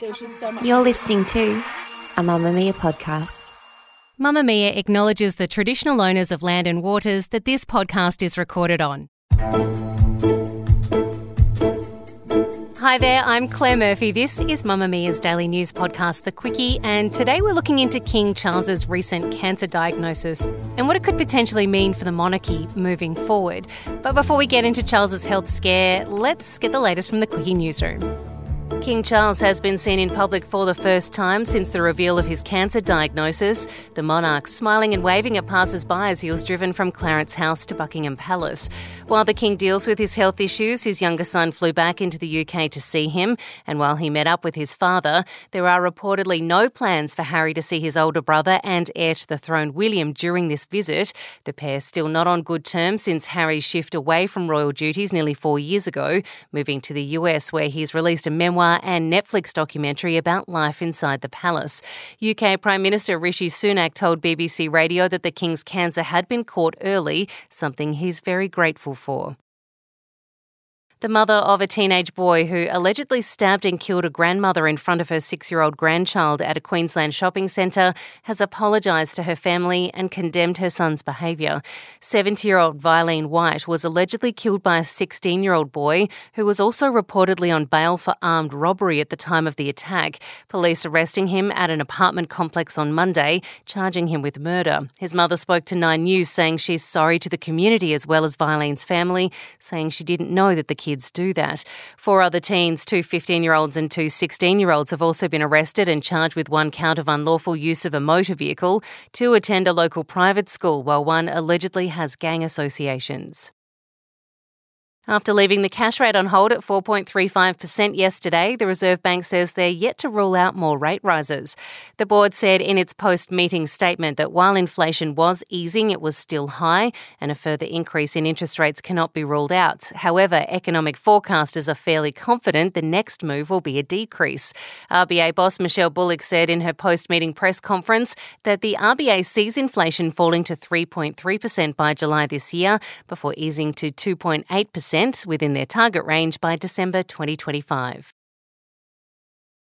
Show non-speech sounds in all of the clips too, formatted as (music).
You're listening to a Mamamia podcast. Mamamia acknowledges the traditional owners of land and waters that this podcast is recorded on. Hi there, I'm Claire Murphy. This is Mamamia's daily news podcast, The Quicky, and today we're looking into King Charles's recent cancer diagnosis and what it could potentially mean for the monarchy moving forward. But before we get into Charles's health scare, let's get the latest from the Quicky newsroom. King Charles has been seen in public for the first time since the reveal of his cancer diagnosis. The monarch smiling and waving at passers by as he was driven from Clarence House to Buckingham Palace. While the King deals with his health issues, his younger son flew back into the UK to see him. And while he met up with his father, there are reportedly no plans for Harry to see his older brother and heir to the throne, William, during this visit. The pair still not on good terms since Harry's shift away from royal duties nearly four years ago, moving to the US, where he's released a memoir and Netflix documentary about life inside the palace. UK Prime Minister Rishi Sunak told BBC Radio that the King's cancer had been caught early, something he's very grateful for. The mother of a teenage boy who allegedly stabbed and killed a grandmother in front of her six year old grandchild at a Queensland shopping centre has apologised to her family and condemned her son's behaviour. 70 year old Vyleen White was allegedly killed by a 16 year old boy who was also reportedly on bail for armed robbery at the time of the attack. Police arresting him at an apartment complex on Monday, charging him with murder. His mother spoke to Nine News saying she's sorry to the community as well as Vyleen's family, saying she didn't know that the kid kids do that. Four other teens, two 15 year olds and two 16 year olds, have also been arrested and charged with one count of unlawful use of a motor vehicle. Two attend a local private school, while one allegedly has gang associations. After leaving the cash rate on hold at 4.35% yesterday, the Reserve Bank says they're yet to rule out more rate rises. The board said in its post meeting statement that while inflation was easing, it was still high, and a further increase in interest rates cannot be ruled out. However, economic forecasters are fairly confident the next move will be a decrease. RBA boss Michelle Bullock said in her post meeting press conference that the RBA sees inflation falling to 3.3% by July this year before easing to 2.8% within their target range by December 2025.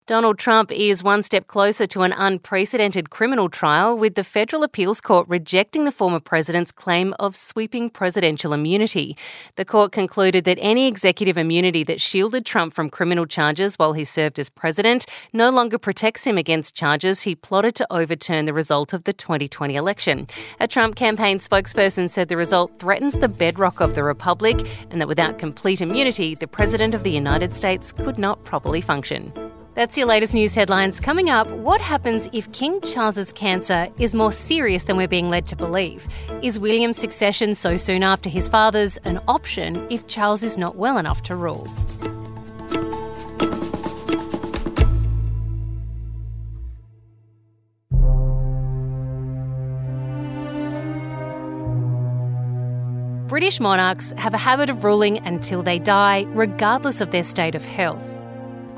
Donald Trump is one step closer to an unprecedented criminal trial, with the Federal Appeals Court rejecting the former president's claim of sweeping presidential immunity. The court concluded that any executive immunity that shielded Trump from criminal charges while he served as president no longer protects him against charges he plotted to overturn the result of the 2020 election. A Trump campaign spokesperson said the result threatens the bedrock of the republic and that without complete immunity, the president of the United States could not properly function. That's your latest news headlines. Coming up, what happens if King Charles's cancer is more serious than we're being led to believe? Is William's succession so soon after his father's an option if Charles is not well enough to rule? British monarchs have a habit of ruling until they die, regardless of their state of health.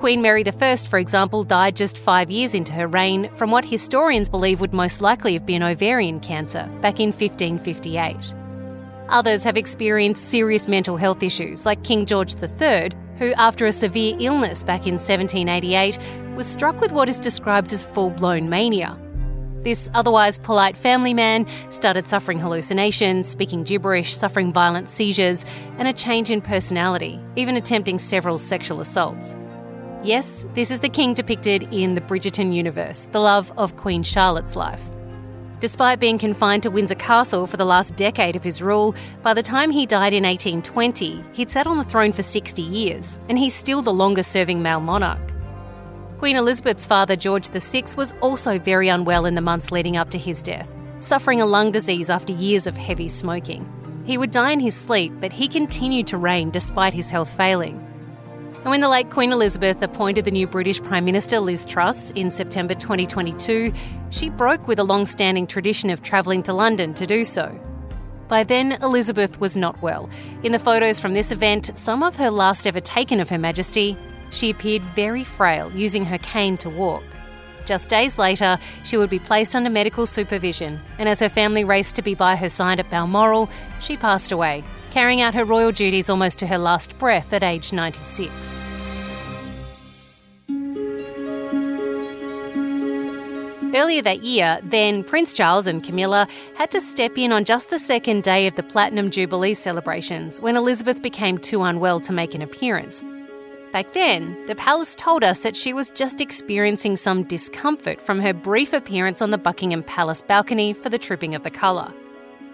Queen Mary I, for example, died just five years into her reign from what historians believe would most likely have been ovarian cancer back in 1558. Others have experienced serious mental health issues, like King George III, who, after a severe illness back in 1788, was struck with what is described as full blown mania. This otherwise polite family man started suffering hallucinations, speaking gibberish, suffering violent seizures, and a change in personality, even attempting several sexual assaults. Yes, this is the king depicted in the Bridgerton universe, the love of Queen Charlotte's life. Despite being confined to Windsor Castle for the last decade of his rule, by the time he died in 1820, he'd sat on the throne for 60 years, and he's still the longest serving male monarch. Queen Elizabeth's father, George VI, was also very unwell in the months leading up to his death, suffering a lung disease after years of heavy smoking. He would die in his sleep, but he continued to reign despite his health failing. And when the late Queen Elizabeth appointed the new British Prime Minister Liz Truss in September 2022, she broke with a long standing tradition of travelling to London to do so. By then, Elizabeth was not well. In the photos from this event, some of her last ever taken of Her Majesty, she appeared very frail, using her cane to walk. Just days later, she would be placed under medical supervision, and as her family raced to be by her side at Balmoral, she passed away, carrying out her royal duties almost to her last breath at age 96. Earlier that year, then Prince Charles and Camilla had to step in on just the second day of the Platinum Jubilee celebrations when Elizabeth became too unwell to make an appearance. Back then, the palace told us that she was just experiencing some discomfort from her brief appearance on the Buckingham Palace balcony for the Trooping of the Colour.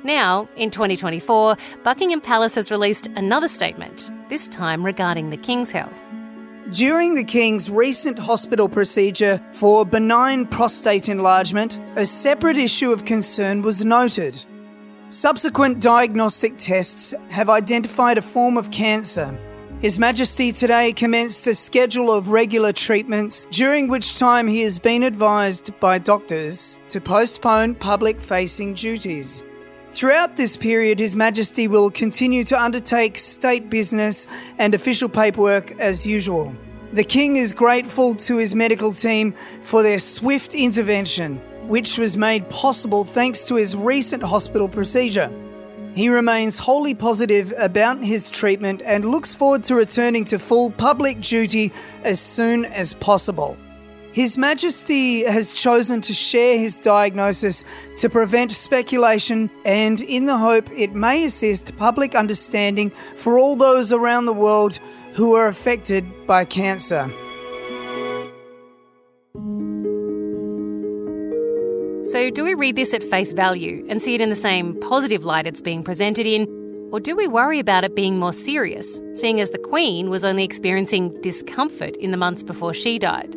Now, in 2024, Buckingham Palace has released another statement, this time regarding the King's health. During the King's recent hospital procedure for benign prostate enlargement, a separate issue of concern was noted. Subsequent diagnostic tests have identified a form of cancer. His Majesty today commenced a schedule of regular treatments, during which time he has been advised by doctors to postpone public facing duties. Throughout this period, His Majesty will continue to undertake state business and official paperwork as usual. The King is grateful to his medical team for their swift intervention, which was made possible thanks to his recent hospital procedure. He remains wholly positive about his treatment and looks forward to returning to full public duty as soon as possible. His Majesty has chosen to share his diagnosis to prevent speculation and in the hope it may assist public understanding for all those around the world who are affected by cancer. So, do we read this at face value and see it in the same positive light it's being presented in? Or do we worry about it being more serious, seeing as the Queen was only experiencing discomfort in the months before she died?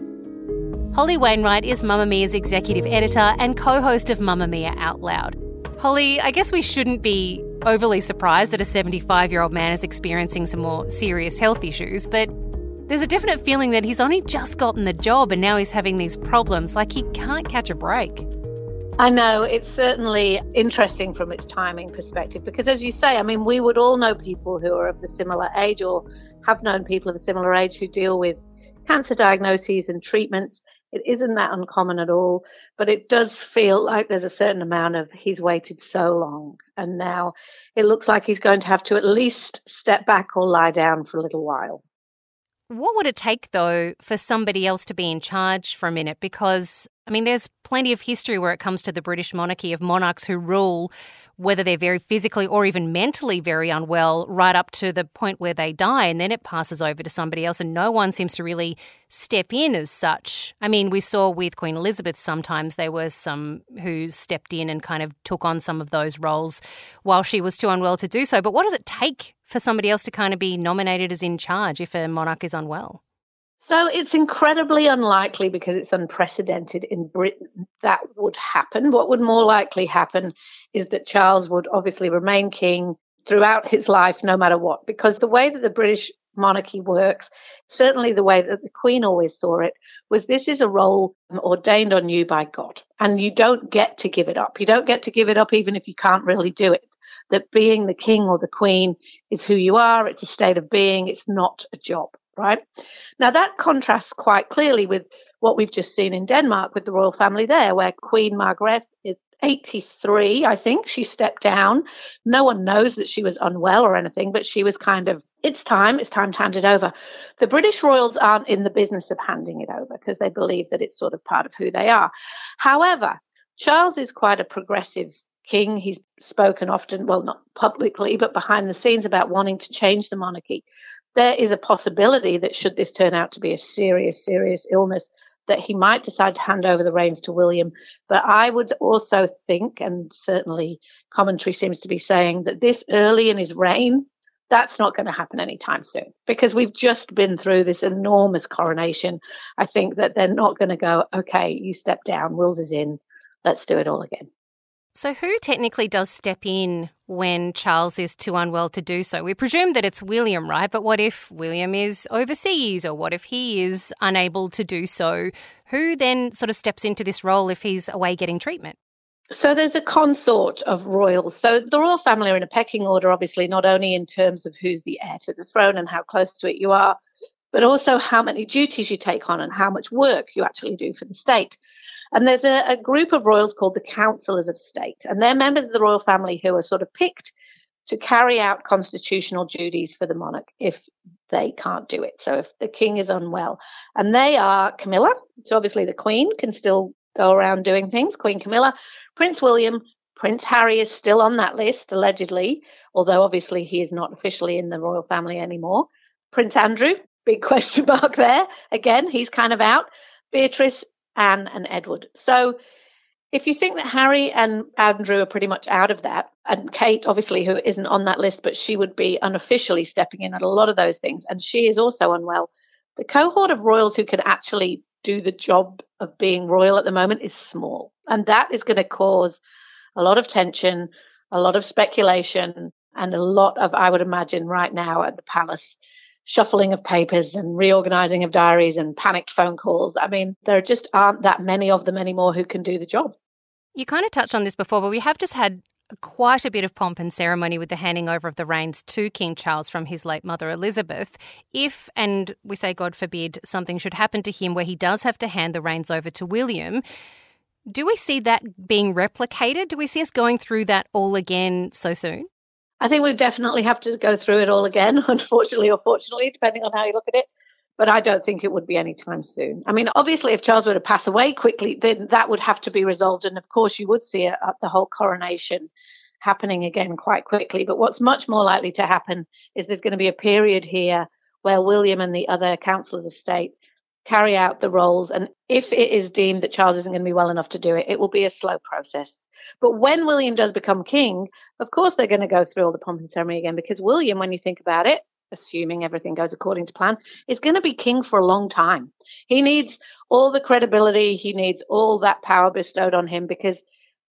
Holly Wainwright is Mamamia's executive editor and co host of Mamamia Out Loud. Holly, I guess we shouldn't be overly surprised that a 75 year old man is experiencing some more serious health issues, but there's a definite feeling that he's only just gotten the job and now he's having these problems, like he can't catch a break. I know it's certainly interesting from its timing perspective because, as you say, I mean, we would all know people who are of a similar age or have known people of a similar age who deal with cancer diagnoses and treatments. It isn't that uncommon at all, but it does feel like there's a certain amount of he's waited so long and now it looks like he's going to have to at least step back or lie down for a little while. What would it take, though, for somebody else to be in charge for a minute? Because, I mean, there's plenty of history where it comes to the British monarchy of monarchs who rule whether they're very physically or even mentally very unwell, right up to the point where they die, and then it passes over to somebody else, and no one seems to really step in as such. I mean, we saw with Queen Elizabeth sometimes there were some who stepped in and kind of took on some of those roles while she was too unwell to do so. But what does it take for somebody else to kind of be nominated as in charge if a monarch is unwell? So it's incredibly unlikely because it's unprecedented in Britain that would happen. What would more likely happen is that Charles would obviously remain king throughout his life, no matter what, because the way that the British monarchy works, certainly the way that the Queen always saw it, was this is a role ordained on you by God, and you don't get to give it up. You don't get to give it up even if you can't really do it. That being the king or the queen is who you are, it's a state of being, it's not a job right? Now, that contrasts quite clearly with what we've just seen in Denmark with the royal family there, where Queen Margaret is 83, I think. She stepped down. No one knows that she was unwell or anything, but she was kind of, it's time, it's time to hand it over. The British royals aren't in the business of handing it over because they believe that it's sort of part of who they are. However, Charles is quite a progressive king. He's spoken often, well, not publicly, but behind the scenes about wanting to change the monarchy there is a possibility that should this turn out to be a serious, serious illness, that he might decide to hand over the reins to William. But I would also think, and certainly commentary seems to be saying, that this early in his reign, that's not going to happen anytime soon because we've just been through this enormous coronation. I think that they're not going to go, okay, you step down, Wills is in, let's do it all again. So, who technically does step in when Charles is too unwell to do so? We presume that it's William, right? But what if William is overseas or what if he is unable to do so? Who then sort of steps into this role if he's away getting treatment? So there's a consort of royals. So the royal family are in a pecking order, obviously, not only in terms of who's the heir to the throne and how close to it you are, but also how many duties you take on and how much work you actually do for the state. And there's a, a group of royals called the Councillors of State, and they're members of the royal family who are sort of picked to carry out constitutional duties for the monarch if they can't do it. So if the king is unwell, and they are Camilla, so obviously the queen can still go around doing things, Queen Camilla, Prince William, Prince Harry is still on that list, allegedly, although obviously he is not officially in the royal family anymore. Prince Andrew, big question (laughs) mark there. Again, he's kind of out. Beatrice, Anne, and Edward. So if you think that Harry and Andrew are pretty much out of that, and Kate, obviously, who isn't on that list, but she would be unofficially stepping in at a lot of those things, and she is also unwell, the cohort of royals who can actually do the job of being royal at the moment is small. And that is going to cause a lot of tension, a lot of speculation, and a lot of, I would imagine, right now at the palace, shuffling of papers and reorganizing of diaries and panicked phone calls. I mean, there just aren't that many of them anymore who can do the job. You kind of touched on this before, but we have just had quite a bit of pomp and ceremony with the handing over of the reins to King Charles from his late mother Elizabeth. If, and we say God forbid, something should happen to him where he does have to hand the reins over to William, do we see that being replicated? Do we see us going through that all again so soon? I think we definitely have to go through it all again, (laughs) unfortunately or fortunately, depending on how you look at it. But I don't think it would be anytime soon. I mean, obviously, if Charles were to pass away quickly, then that would have to be resolved. And of course, you would see the whole coronation happening again quite quickly. But what's much more likely to happen is there's going to be a period here where William and the other councillors of state carry out the roles. And if it is deemed that Charles isn't going to be well enough to do it, it will be a slow process. But when William does become king, of course they're going to go through all the pomp and ceremony again because William, when you think about it, assuming everything goes according to plan, is going to be king for a long time. He needs all the credibility, he needs all that power bestowed on him because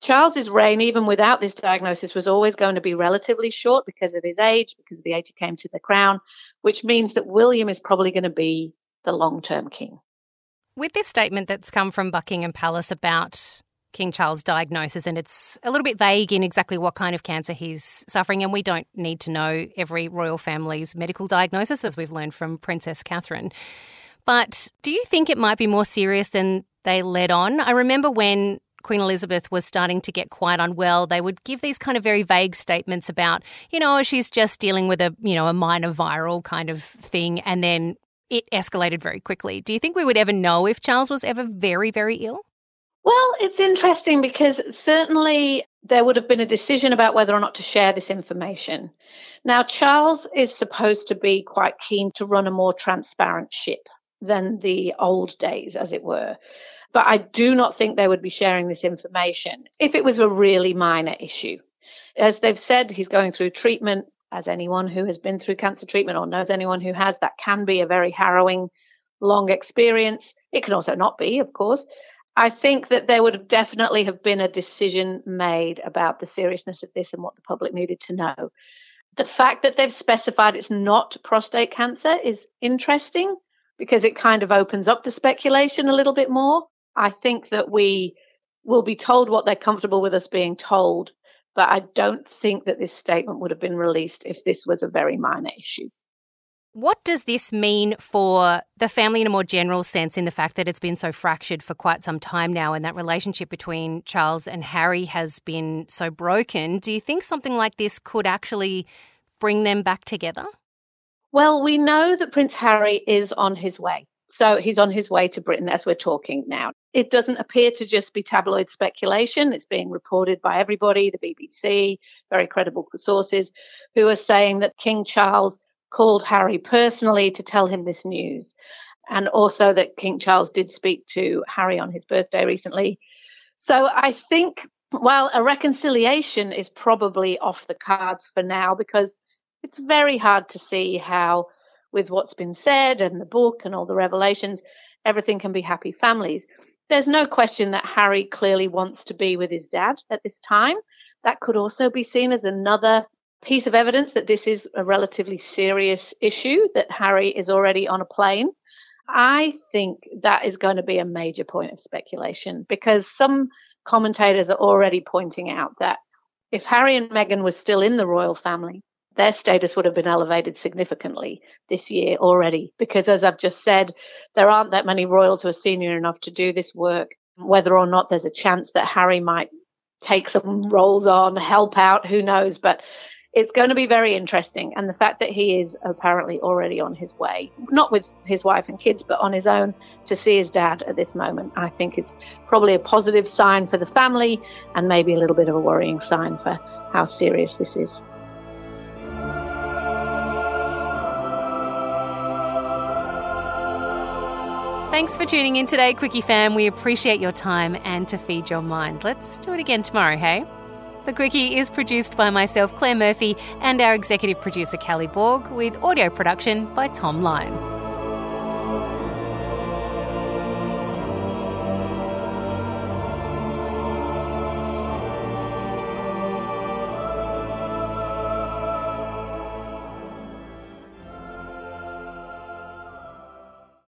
Charles's reign, even without this diagnosis, was always going to be relatively short because of his age, because of the age he came to the crown, which means that William is probably going to be the long term king. With this statement that's come from Buckingham Palace about King Charles' diagnosis, and it's a little bit vague in exactly what kind of cancer he's suffering, and we don't need to know every royal family's medical diagnosis, as we've learned from Princess Catherine. But do you think it might be more serious than they led on? I remember when Queen Elizabeth was starting to get quite unwell, they would give these kind of very vague statements about, you know, she's just dealing with a, you know, a minor viral kind of thing, and then it escalated very quickly. Do you think we would ever know if Charles was ever very, very ill? Well, it's interesting because certainly there would have been a decision about whether or not to share this information. Now, Charles is supposed to be quite keen to run a more transparent ship than the old days, as it were. But I do not think they would be sharing this information if it was a really minor issue. As they've said, he's going through treatment as anyone who has been through cancer treatment or knows anyone who has, that can be a very harrowing, long experience. It can also not be, of course. I think that there would definitely have been a decision made about the seriousness of this and what the public needed to know. The fact that they've specified it's not prostate cancer is interesting because it kind of opens up the speculation a little bit more. I think that we will be told what they're comfortable with us being told but I don't think that this statement would have been released if this was a very minor issue. What does this mean for the family in a more general sense, in the fact that it's been so fractured for quite some time now, and that relationship between Charles and Harry has been so broken? Do you think something like this could actually bring them back together? Well, we know that Prince Harry is on his way. So he's on his way to Britain as we're talking now. It doesn't appear to just be tabloid speculation. It's being reported by everybody, the BBC, very credible sources, who are saying that King Charles called Harry personally to tell him this news. And also that King Charles did speak to Harry on his birthday recently. So I think while a reconciliation is probably off the cards for now because it's very hard to see how with what's been said and the book and all the revelations, everything can be happy families. There's no question that Harry clearly wants to be with his dad at this time. that could also be seen as another piece of evidence that this is a relatively serious issue, that Harry is already on a plane. I think that is going to be a major point of speculation because some commentators are already pointing out that if Harry and Meghan were still in the royal family, their status would have been elevated significantly this year already. Because as I've just said, there aren't that many royals who are senior enough to do this work. Whether or not there's a chance that Harry might take some roles on, help out, who knows? But it's going to be very interesting. And the fact that he is apparently already on his way, not with his wife and kids, but on his own to see his dad at this moment, I think is probably a positive sign for the family and maybe a little bit of a worrying sign for how serious this is. Thanks for tuning in today, Quicky fam. We appreciate your time and to feed your mind. Let's do it again tomorrow, hey? The Quicky is produced by myself, Claire Murphy, and our executive producer, Kally Borg, with audio production by Thom Lion.